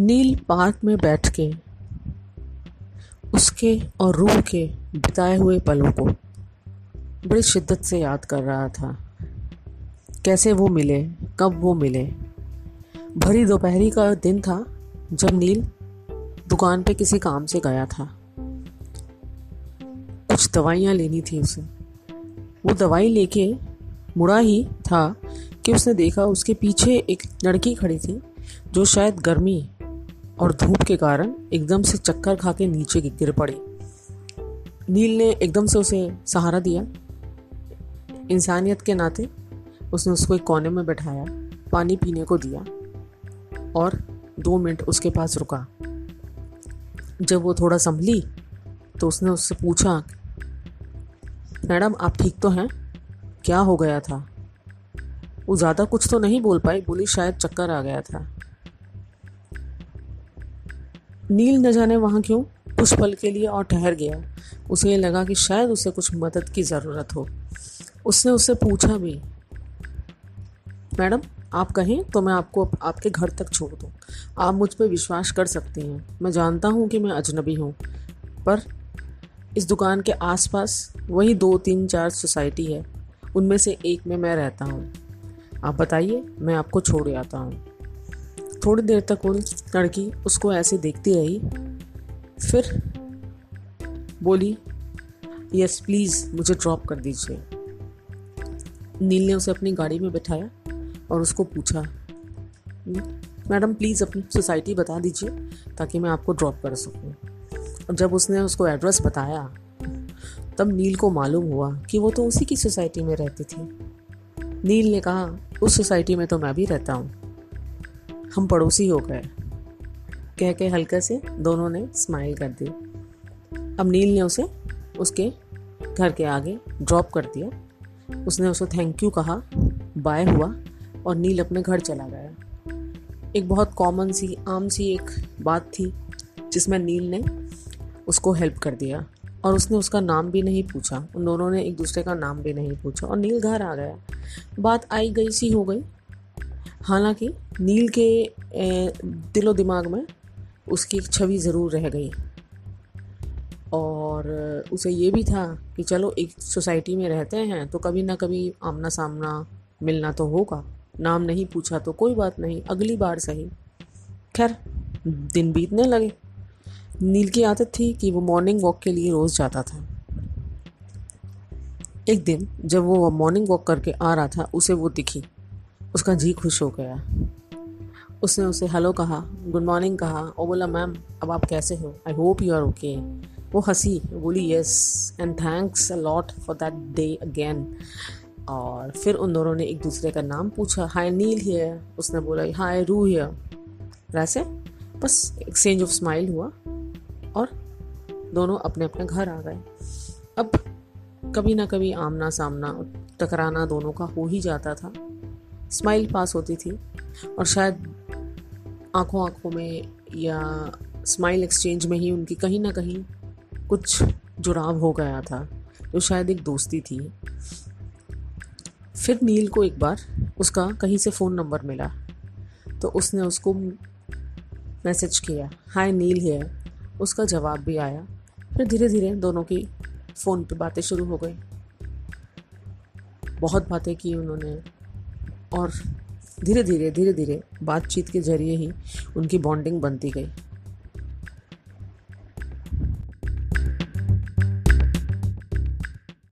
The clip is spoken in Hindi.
नील पार्क में बैठ के उसके और रूह के बिताए हुए पलों को बड़ी शिद्दत से याद कर रहा था। कैसे वो मिले, कब वो मिले। भरी दोपहरी का दिन था जब नील दुकान पे किसी काम से गया था। कुछ दवाइयाँ लेनी थी उसे। वो दवाई लेके मुड़ा ही था कि उसने देखा उसके पीछे एक लड़की खड़ी थी जो शायद गर्मी और धूप के कारण एकदम से चक्कर खा के नीचे गिर पड़ी। नील ने एकदम से उसे सहारा दिया। इंसानियत के नाते उसने उसको एक कोने में बैठाया, पानी पीने को दिया और दो मिनट उसके पास रुका। जब वो थोड़ा संभली तो उसने उससे पूछा, मैडम, आप ठीक तो हैं? क्या हो गया था? वो ज़्यादा कुछ तो नहीं बोल पाई, बोली शायद चक्कर आ गया था। नील न जाने वहाँ क्यों? कुछ पल के लिए और ठहर गया। उसे ये लगा कि शायद उसे कुछ मदद की ज़रूरत हो। उसने उससे पूछा भी, मैडम, आप कहें तो मैं आपको आपके घर तक छोड़ दूँ। आप मुझ पर विश्वास कर सकती हैं। मैं जानता हूँ कि मैं अजनबी हूँ, पर इस दुकान के आसपास वही दो, तीन, चार सोसाइटी है। उनमें से एक में मैं रहता हूँ। आप बताइए, मैं आपको छोड़ आता हूँ। थोड़ी देर तक वो लड़की उसको ऐसे देखती रही, फिर बोली यस प्लीज़ मुझे ड्रॉप कर दीजिए। नील ने उसे अपनी गाड़ी में बैठाया और उसको पूछा, मैडम प्लीज़ अपनी सोसाइटी बता दीजिए ताकि मैं आपको ड्रॉप कर सकूँ। और जब उसने उसको एड्रेस बताया, तब नील को मालूम हुआ कि वो तो उसी की सोसाइटी में रहती थी। नील ने कहा, उस सोसाइटी में तो मैं भी रहता हूँ। हम पड़ोसी हो गए। कह के हल्के से दोनों ने स्माइल कर दी। अब नील ने उसे, उसके घर के आगे ड्रॉप कर दिया। उसने उसे थैंक यू कहा बाय हुआ और नील अपने घर चला गया। एक बहुत कॉमन सी, आम सी एक बात थी, जिसमें नील ने उसको हेल्प कर दिया और उसने उसका नाम भी नहीं पूछा। उन दोनों ने एक दूसरे का नाम भी नहीं पूछा और नील घर आ गया। बात आई गई सी हो गई। हालाँकि, नील के दिलो दिमाग में उसकी एक छवि ज़रूर रह गई। और उसे ये भी था कि चलो, एक सोसाइटी में रहते हैं तो कभी ना कभी आमना सामना मिलना तो होगा। नाम नहीं पूछा तो कोई बात नहीं, अगली बार सही। खैर, दिन बीतने लगे। नील की आदत थी कि वो मॉर्निंग वॉक के लिए रोज़ जाता था। एक दिन, जब वो मॉर्निंग वॉक करके आ रहा था, उसे वो दिखी। उसका जी खुश हो गया। उसने उसे, हेलो कहा, गुड मॉर्निंग कहा और बोला, मैम, अब आप कैसे हो? I hope you are okay वो हँसी बोली yes and thanks a lot for that day again और फिर उन दोनों ने एक दूसरे का नाम पूछा हाय नील हियर उसने बोला हाय रू हियर वैसे बस एक्सचेंज ऑफ़ स्माइल हुआ और दोनों अपने अपने घर आ गए। अब कभी ना कभी आमना सामना टकराना दोनों का हो ही जाता था। स्माइल पास होती थी और शायद आँखों आँखों में या स्माइल एक्सचेंज में ही उनकी कहीं ना कहीं कुछ जुड़ाव हो गया था, जो शायद एक दोस्ती थी। फिर नील को एक बार उसका कहीं से फ़ोन नंबर मिला तो उसने उसको मैसेज किया, हाय, नील है उसका जवाब भी आया। फिर धीरे धीरे दोनों की फ़ोन पे बातें शुरू हो गई। बहुत बातें की उन्होंने। और धीरे धीरे धीरे धीरे बातचीत के ज़रिए ही उनकी बॉन्डिंग बनती गई।